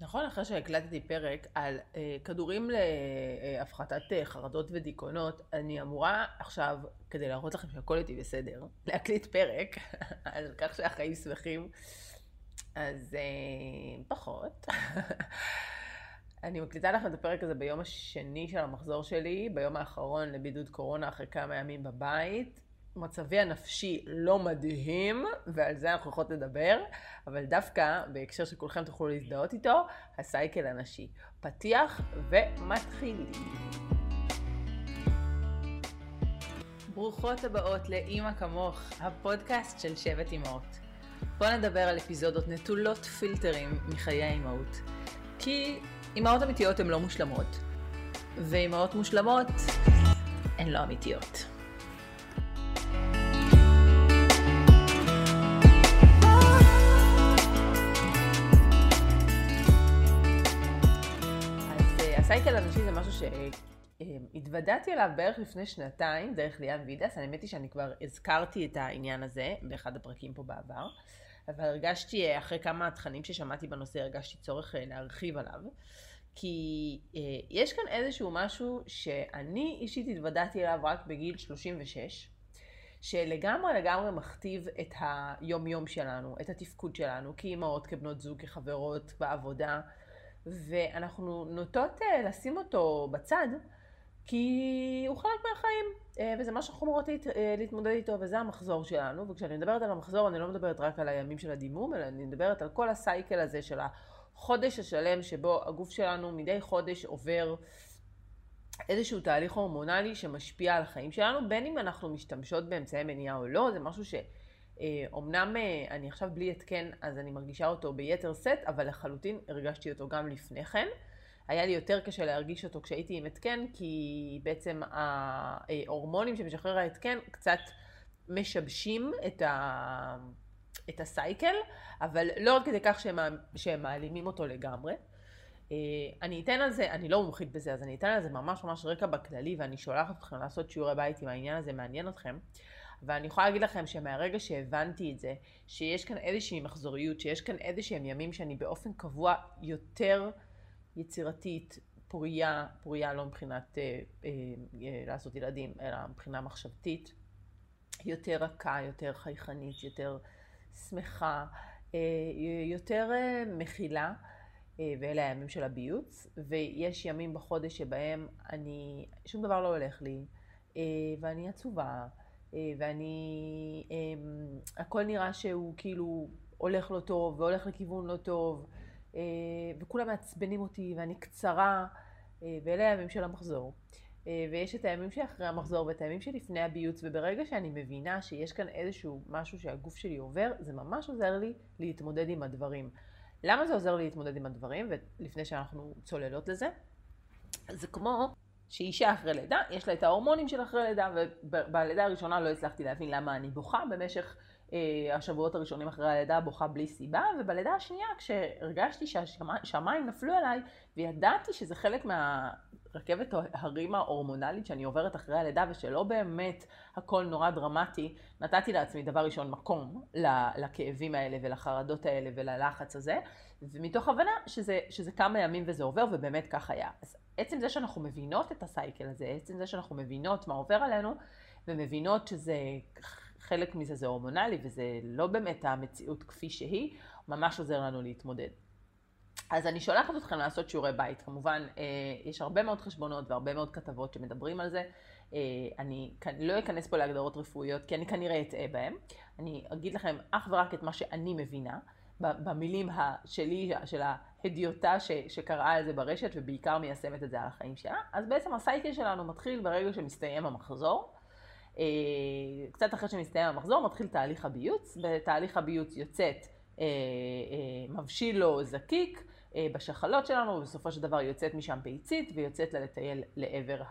נכון, אחרי שהקלטתי פרק על אה, כדורים להפחתת אה, חרדות ודיכאונות, אני אמורה עכשיו, כדי להראות לכם שהכל איתי בסדר, להקליט פרק על כך שהחיים שמחים, אז אה, פחות. אני מקליטה לכם את הפרק הזה ביום השני של המחזור שלי, ביום האחרון לבידוד קורונה אחרי כמה ימים בבית. מצבי הנפשי לא מדהים, ועל זה אנחנו יכולות לדבר, אבל דווקא, בהקשר שכולכם תוכלו להזדהות איתו, הסייקל הנשי. פתיח ומתחילים. ברוכות הבאות לאימא כמוך, הפודקאסט של שבט אימהות. בואו נדבר על אפיזודות נטולות פילטרים מחיי האימהות. כי אימהות אמיתיות הן לא מושלמות, ואימהות מושלמות הן לא אמיתיות. הסייקל הנשי זה משהו שהתוודעתי אליו בערך לפני שנתיים, דרך ליאן וידס. האמת היא שאני כבר הזכרתי את העניין הזה באחד הפרקים פה בעבר, אבל הרגשתי, אחרי כמה תכנים ששמעתי בנושא, הרגשתי צורך אה, להרחיב עליו. כי אה, יש כאן איזשהו משהו שאני אישית התוודעתי אליו רק בגיל 36, שלגמרי לגמרי מכתיב את היום יום שלנו, את התפקוד שלנו, כאימהות, כבנות זוג, כחברות בעבודה. ואנחנו נוטות uh, לשים אותו בצד, כי הוא חלק מהחיים, uh, וזה מה שאנחנו אמורות להת, uh, להתמודד איתו, וזה המחזור שלנו. וכשאני מדברת על המחזור, אני לא מדברת רק על הימים של הדימום, אלא אני מדברת על כל הסייקל הזה של החודש השלם, שבו הגוף שלנו מדי חודש עובר איזשהו תהליך הורמונלי שמשפיע על החיים שלנו, בין אם אנחנו משתמשות באמצעי מניעה או לא, זה משהו ש... אומנם אה, אני עכשיו בלי התקן, אז אני מרגישה אותו ביתר סט, אבל לחלוטין הרגשתי אותו גם לפני כן. היה לי יותר קשה להרגיש אותו כשהייתי עם התקן, כי בעצם ההורמונים שמשחרר ההתקן קצת משבשים את, ה... את הסייקל, אבל לא עד כדי כך שהם, שהם מעלימים אותו לגמרי. אה, אני אתן על זה, אני לא מומחית בזה, אז אני אתן על זה ממש ממש רקע בכללי, ואני שולחת אתכם לעשות שיעורי בית אם העניין הזה מעניין אתכם. ואני יכולה להגיד לכם שמהרגע שהבנתי את זה, שיש כאן איזושהי מחזוריות, שיש כאן איזשהם ימים שאני באופן קבוע יותר יצירתית, פוריה, פוריה לא מבחינת אה, אה, אה, לעשות ילדים, אלא מבחינה מחשבתית, יותר רכה, יותר חייכנית, יותר שמחה, אה, יותר אה, מכילה. אה, ואלה הימים של הביוץ, ויש ימים בחודש שבהם אני, שום דבר לא הולך לי, אה, ואני עצובה, ואני, אמ, הכל נראה שהוא כאילו הולך לא טוב, והולך לכיוון לא טוב, אה, וכולם מעצבנים אותי, ואני קצרה, אה, ואלה הימים של המחזור. ויש את הימים שאחרי המחזור ואת הימים שלפני הביוץ, וברגע שאני מבינה שיש כאן איזשהו משהו שהגוף שלי עובר, זה ממש עוזר לי להתמודד עם הדברים. למה זה עוזר לי להתמודד עם הדברים? ולפני שאנחנו צוללות לזה, זה כמו שאישה אחרי לידה, יש לה את ההורמונים של אחרי לידה, ובלידה הראשונה לא הצלחתי להבין למה אני בוכה במשך אה, השבועות הראשונים אחרי הלידה, בוכה בלי סיבה, ובלידה השנייה, כשהרגשתי שהשמיים נפלו עליי, וידעתי שזה חלק מהרכבת הרים ההורמונלית שאני עוברת אחרי הלידה, ושלא באמת הכל נורא דרמטי, נתתי לעצמי דבר ראשון מקום לכאבים האלה ולחרדות האלה וללחץ הזה, ומתוך הבנה שזה, שזה כמה ימים וזה עובר, ובאמת כך היה. אז עצם זה שאנחנו מבינות את הסייקל הזה, עצם זה שאנחנו מבינות מה עובר עלינו, ומבינות שזה, חלק מזה זה הורמונלי, וזה לא באמת המציאות כפי שהיא, ממש עוזר לנו להתמודד. אז אני שולחת אתכם לעשות שיעורי בית. כמובן, אה, יש הרבה מאוד חשבונות והרבה מאוד כתבות שמדברים על זה. אה, אני לא אכנס פה להגדרות רפואיות, כי אני כנראה אטעה בהם. אני אגיד לכם אך ורק את מה שאני מבינה. במילים שלי, של ההדיוטה שקראה את זה ברשת ובעיקר מיישמת את זה על החיים שלה. אז בעצם הסייקל שלנו מתחיל ברגע שמסתיים המחזור. אה, קצת אחרי שמסתיים המחזור מתחיל תהליך הביוץ. בתהליך הביוץ יוצאת אה, אה, מבשיל לו זקיק בשחלות שלנו, ובסופו של דבר יוצאת משם ביצית ויוצאת לה לטייל לעבר,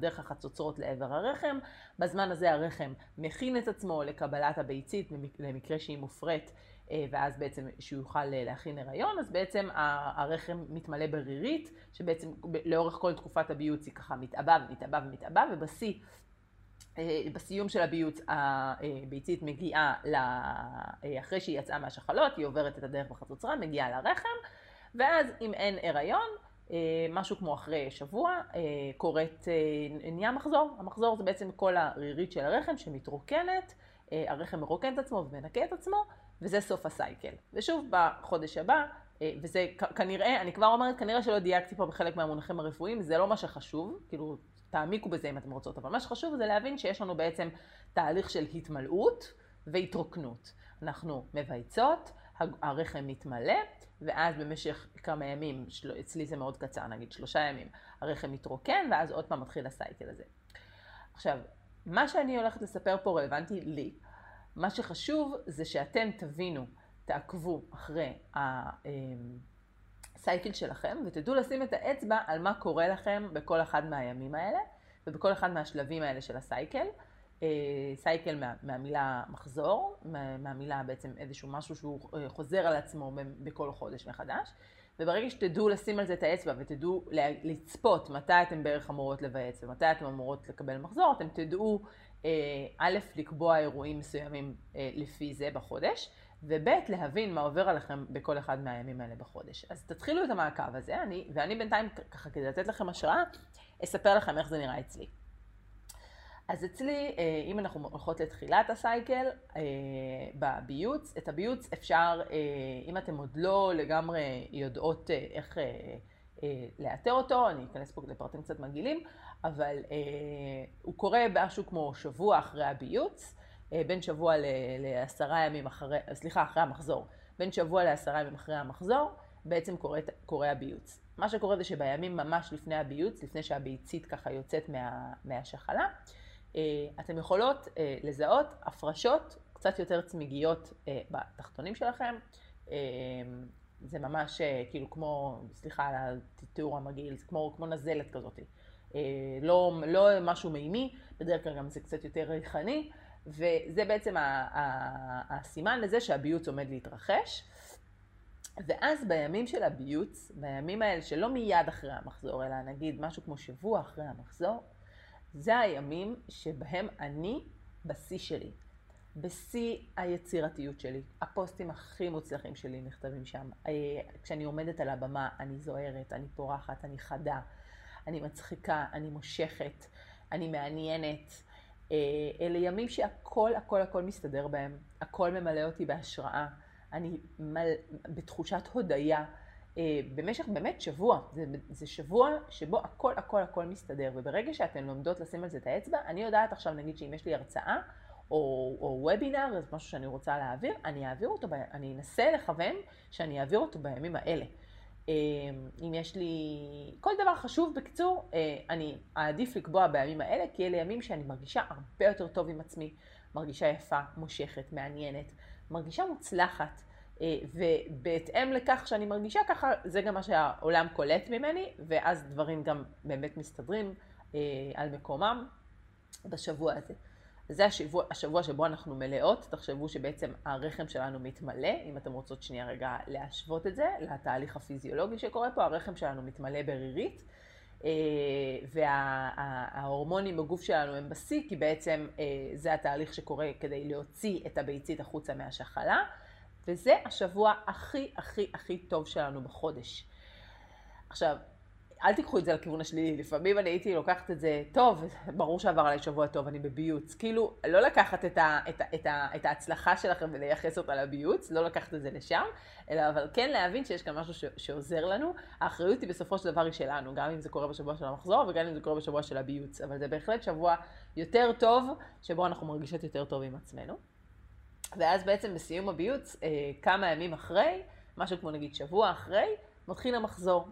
דרך החצוצרות לעבר הרחם. בזמן הזה הרחם מכין את עצמו לקבלת הביצית למקרה שהיא מופרית ואז בעצם שהוא יוכל אה, להכין הריון, אז בעצם הרחם מתמלא ברירית, שבעצם לאורך כל תקופת הביוץ היא ככה מתעבה ומתעבה ומתעבה, ובשיא, אה, בסיום של הביוץ הביצית מגיעה, אחרי שהיא יצאה מהשחלות, היא עוברת את הדרך בחצוצרה, מגיעה לרחם, ואז אם אין הריון, משהו כמו אחרי שבוע, קורית, נהיה מחזור. המחזור זה בעצם כל הרירית של הרחם שמתרוקנת, הרחם מרוקן את עצמו ומנקה את עצמו, וזה סוף הסייקל. ושוב, בחודש הבא, וזה כנראה, אני כבר אומרת, כנראה שלא דייקתי פה בחלק מהמונחים הרפואיים, זה לא מה שחשוב, כאילו, תעמיקו בזה אם אתם רוצות, אבל מה שחשוב זה להבין שיש לנו בעצם תהליך של התמלאות והתרוקנות. אנחנו מבייצות, הרחם מתמלא, ואז במשך כמה ימים, של... אצלי זה מאוד קצר, נגיד שלושה ימים, הרחם מתרוקן, ואז עוד פעם מתחיל הסייקל הזה. עכשיו, מה שאני הולכת לספר פה רלוונטי לי. מה שחשוב זה שאתם תבינו, תעקבו אחרי הסייקל שלכם, ותדעו לשים את האצבע על מה קורה לכם בכל אחד מהימים האלה, ובכל אחד מהשלבים האלה של הסייקל. אה, סייקל מה, מהמילה מחזור, מה, מהמילה בעצם איזשהו משהו שהוא אה, חוזר על עצמו בכל חודש מחדש. וברגע שתדעו לשים על זה את האצבע ותדעו לצפות מתי אתם בערך אמורות לבייץ ומתי אתם אמורות לקבל מחזור, אתם תדעו אה, א', לקבוע אירועים מסוימים לפי זה בחודש, וב', להבין מה עובר עליכם בכל אחד מהימים האלה בחודש. אז תתחילו את המעקב הזה, אני, ואני בינתיים, ככה כדי לתת לכם השראה, אספר לכם איך זה נראה אצלי. אז אצלי, אה, אם אנחנו הולכות לתחילת הסייקל, אה, בביוץ, את הביוץ אפשר, אה, אם אתם עוד לא לגמרי יודעות איך לאתר אותו, אני אכנס פה לפרטים קצת מגעילים, אבל הוא קורה משהו כמו שבוע אחרי הביוץ, בין שבוע לעשרה ימים אחרי, סליחה, אחרי המחזור, בין שבוע לעשרה ימים אחרי המחזור, בעצם קורה, קורה הביוץ. מה שקורה זה שבימים ממש לפני הביוץ, לפני שהביצית ככה יוצאת מה, מהשחלה, אתם יכולות אה, לזהות הפרשות קצת יותר צמיגיות אה, בתחתונים שלכם. זה ממש כאילו כמו, סליחה על התיאור המגעיל, זה כמו, כמו נזלת כזאת. לא, לא משהו מימי, בדרך כלל גם זה קצת יותר ריחני, וזה בעצם הסימן לזה שהביוץ עומד להתרחש. ואז בימים של הביוץ, בימים האלה שלא מיד אחרי המחזור, אלא נגיד משהו כמו שבוע אחרי המחזור, זה הימים שבהם אני בשיא שלי. בשיא היצירתיות שלי. הפוסטים הכי מוצלחים שלי נכתבים שם. אה, כשאני עומדת על הבמה, אני זוהרת, אני פורחת, אני חדה, אני מצחיקה, אני מושכת, אני מעניינת. אה, אלה ימים שהכל הכל הכל מסתדר בהם. הכל ממלא אותי בהשראה. אני מל... בתחושת הודיה. אה, במשך באמת שבוע, זה, זה שבוע שבו הכל הכל הכל מסתדר, וברגע שאתן לומדות לשים על זה את האצבע, אני יודעת עכשיו נגיד שאם יש לי הרצאה או, או וובינר, זה משהו שאני רוצה להעביר, אני אעביר אותו, ב, אני אנסה לכוון שאני אעביר אותו בימים האלה. אה, אם יש לי כל דבר חשוב, בקיצור, אה, אני אעדיף לקבוע בימים האלה, כי אלה ימים שאני מרגישה הרבה יותר טוב עם עצמי, מרגישה יפה, מושכת, מעניינת, מרגישה מוצלחת. אה, ובהתאם לכך שאני מרגישה ככה, זה גם מה שהעולם קולט ממני, ואז דברים גם באמת מסתדרים אה, על מקומם בשבוע הזה. זה השבוע, השבוע שבו אנחנו מלאות, תחשבו שבעצם הרחם שלנו מתמלא, אם אתם רוצות שנייה רגע להשוות את זה לתהליך הפיזיולוגי שקורה פה, הרחם שלנו מתמלא ברירית, אה, וההורמונים בגוף שלנו הם בשיא, כי בעצם זה התהליך שקורה כדי להוציא את הביצית החוצה מהשחלה. וזה השבוע הכי הכי הכי טוב שלנו בחודש. עכשיו, אל תיקחו את זה לכיוון השלילי, לפעמים אני הייתי לוקחת את זה, טוב, ברור שעבר עליי שבוע טוב, אני בביוץ. כאילו, לא לקחת את, ה, את, ה, את, ה, את ההצלחה שלכם ולייחס אותה לביוץ, לא לקחת את זה לשם, אלא אבל כן להבין שיש כאן משהו ש, שעוזר לנו. האחריות היא בסופו של דבר היא שלנו, גם אם זה קורה בשבוע של המחזור וגם אם זה קורה בשבוע של הביוץ. אבל זה בהחלט שבוע יותר טוב, שבו אנחנו מרגישות יותר טוב עם עצמנו. ואז בעצם בסיום הביוץ, אה, כמה ימים אחרי, משהו כמו נגיד שבוע אחרי, מתחיל המחזור.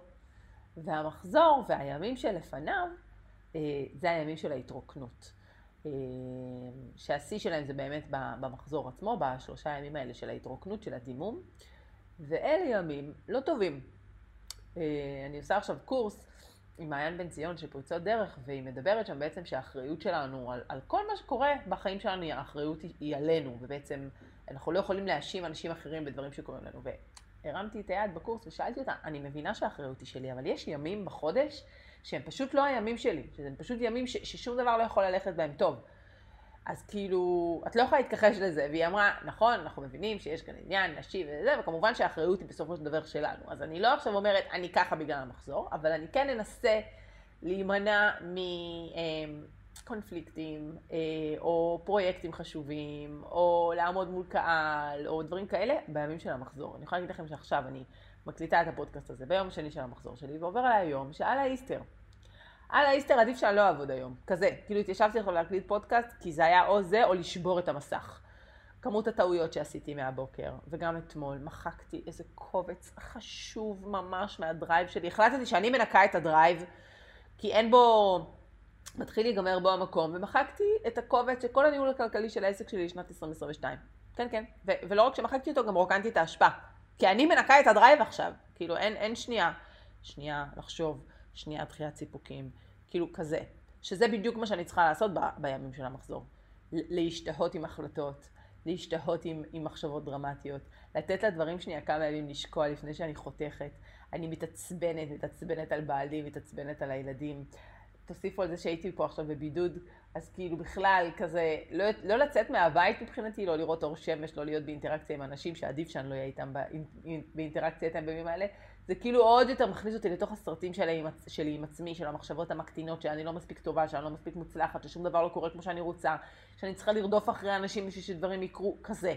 והמחזור והימים שלפניו, אה, זה הימים של ההתרוקנות. אה, שהשיא שלהם זה באמת במחזור עצמו, בשלושה ימים האלה של ההתרוקנות, של הדימום. ואלה ימים לא טובים. אני עושה עכשיו קורס עם מעיין בן ציון של פריצות דרך, והיא מדברת שם בעצם שהאחריות שלנו על, על כל מה שקורה בחיים שלנו, האחריות היא, היא עלינו, ובעצם אנחנו לא יכולים להאשים אנשים אחרים בדברים שקורים לנו. והרמתי את היד בקורס ושאלתי אותה, אני מבינה שהאחריות היא שלי, אבל יש ימים בחודש שהם פשוט לא הימים שלי, שהם פשוט ימים ש, ששום דבר לא יכול ללכת בהם טוב. אז כאילו, את לא יכולה להתכחש לזה. והיא אמרה, נכון, אנחנו מבינים שיש כאן עניין נשי וזה, וכמובן שהאחריות היא בסופו של דבר שלנו. אז אני לא עכשיו אומרת, אני ככה בגלל המחזור, אבל אני כן אנסה להימנע מקונפליקטים, אה, או פרויקטים חשובים, או לעמוד מול קהל, או דברים כאלה, בימים של המחזור. אני יכולה להגיד לכם שעכשיו אני מקליטה את הפודקאסט הזה ביום השני של המחזור שלי, ועובר עליי היום שעל האיסטר. על האיסטר עדיף שאני לא אעבוד היום. כזה, כאילו התיישבתי עכשיו להקליט פודקאסט, כי זה היה או זה או לשבור את המסך. כמות הטעויות שעשיתי מהבוקר, וגם אתמול, מחקתי איזה קובץ חשוב ממש מהדרייב שלי. החלטתי שאני מנקה את הדרייב, כי אין בו, מתחיל להיגמר בו המקום, ומחקתי את הקובץ של כל הניהול הכלכלי של העסק שלי לשנת 2022. כן, כן. ו- ולא רק שמחקתי אותו, גם רוקנתי את האשפה. כי אני מנקה את הדרייב עכשיו. כאילו, אין, אין שנייה. שנייה, לחשוב. שנייה דחיית סיפוקים, כאילו כזה. שזה בדיוק מה שאני צריכה לעשות ב, בימים של המחזור. להשתהות עם החלטות, להשתהות עם, עם מחשבות דרמטיות, לתת לדברים שנייה כמה ימים לשקוע לפני שאני חותכת. אני מתעצבנת, מתעצבנת על בעלי, מתעצבנת על הילדים. תוסיפו על זה שהייתי פה עכשיו בבידוד, אז כאילו בכלל כזה, לא, לא לצאת מהבית מבחינתי, לא לראות אור שמש, לא להיות באינטראקציה עם אנשים שעדיף שאני לא אהיה איתם באינטראקציה איתם בימים האלה, זה כאילו עוד יותר מכניס אותי לתוך הסרטים שלי שלי עם עצמי, של המחשבות המקטינות, שאני לא מספיק טובה, שאני לא מספיק מוצלחת, ששום דבר לא קורה כמו שאני רוצה, שאני צריכה לרדוף אחרי אנשים בשביל שדברים יקרו, כזה.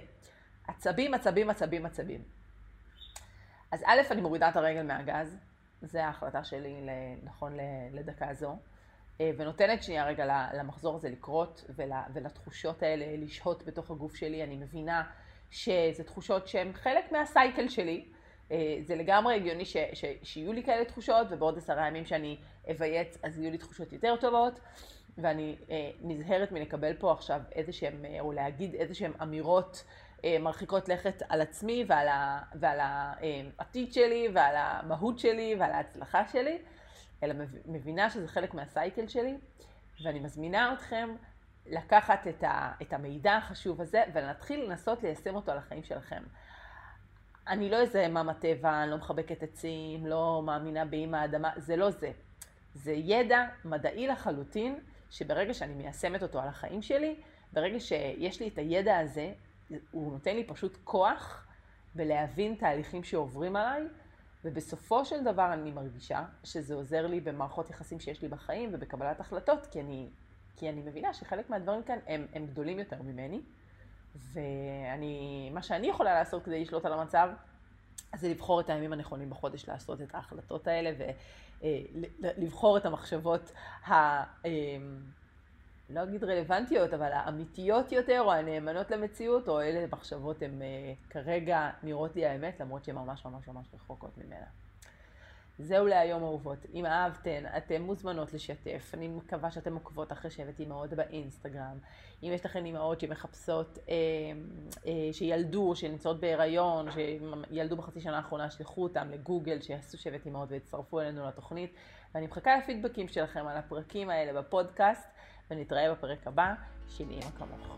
עצבים, עצבים, עצבים, עצבים. אז א', אני מורידה את הרגל מהגז, זו ההחלטה שלי נכון לדקה זו, אה, ונותנת שנייה רגע למחזור הזה לקרות, ולתחושות האלה לשהות בתוך הגוף שלי. אני מבינה שזה תחושות שהן חלק מהסייקל שלי, זה לגמרי הגיוני ש, ש, שיהיו לי כאלה תחושות, ובעוד עשרה ימים שאני אבייץ אז יהיו לי תחושות יותר טובות, ואני אה, נזהרת מלקבל פה עכשיו איזה שהם, אה, או להגיד איזה שהם אמירות אה, מרחיקות לכת על עצמי ועל, ה, ועל העתיד אה, שלי ועל המהות שלי ועל ההצלחה שלי, אלא מבינה שזה חלק מהסייקל שלי, ואני מזמינה אתכם לקחת את, ה, את המידע החשוב הזה ולהתחיל לנסות ליישם אותו על החיים שלכם. אני לא איזה מאמא טבע, אני לא מחבקת עצים, לא מאמינה באמא האדמה, זה לא זה. זה ידע מדעי לחלוטין, שברגע שאני מיישמת אותו על החיים שלי, ברגע שיש לי את הידע הזה, הוא נותן לי פשוט כוח בלהבין תהליכים שעוברים עליי, ובסופו של דבר אני מרגישה שזה עוזר לי במערכות יחסים שיש לי בחיים ובקבלת החלטות, כי אני, כי אני מבינה שחלק מהדברים כאן הם, הם גדולים יותר ממני. ואני, מה שאני יכולה לעשות כדי לשלוט על המצב, זה לבחור את הימים הנכונים בחודש לעשות את ההחלטות האלה ולבחור את המחשבות ה... אמ, לא אגיד רלוונטיות, אבל האמיתיות יותר, או הנאמנות למציאות, או אלה מחשבות הן אה, כרגע נראות לי האמת, למרות שהן ממש ממש ממש רחוקות ממנה. זהו להיום אהובות. אם אהבתן, אתן מוזמנות לשתף. אני מקווה שאתן עוקבות אחרי שבט אימהות באינסטגרם. אם יש לכן אימהות שמחפשות, אה, אה, שילדו, שנמצאות בהיריון, שילדו בחצי שנה האחרונה, שלחו אותם לגוגל, שיעשו שבט אימהות ויצטרפו אלינו לתוכנית. ואני מחכה לפידבקים שלכם על הפרקים האלה בפודקאסט, ונתראה בפרק הבא של אימא כמוך.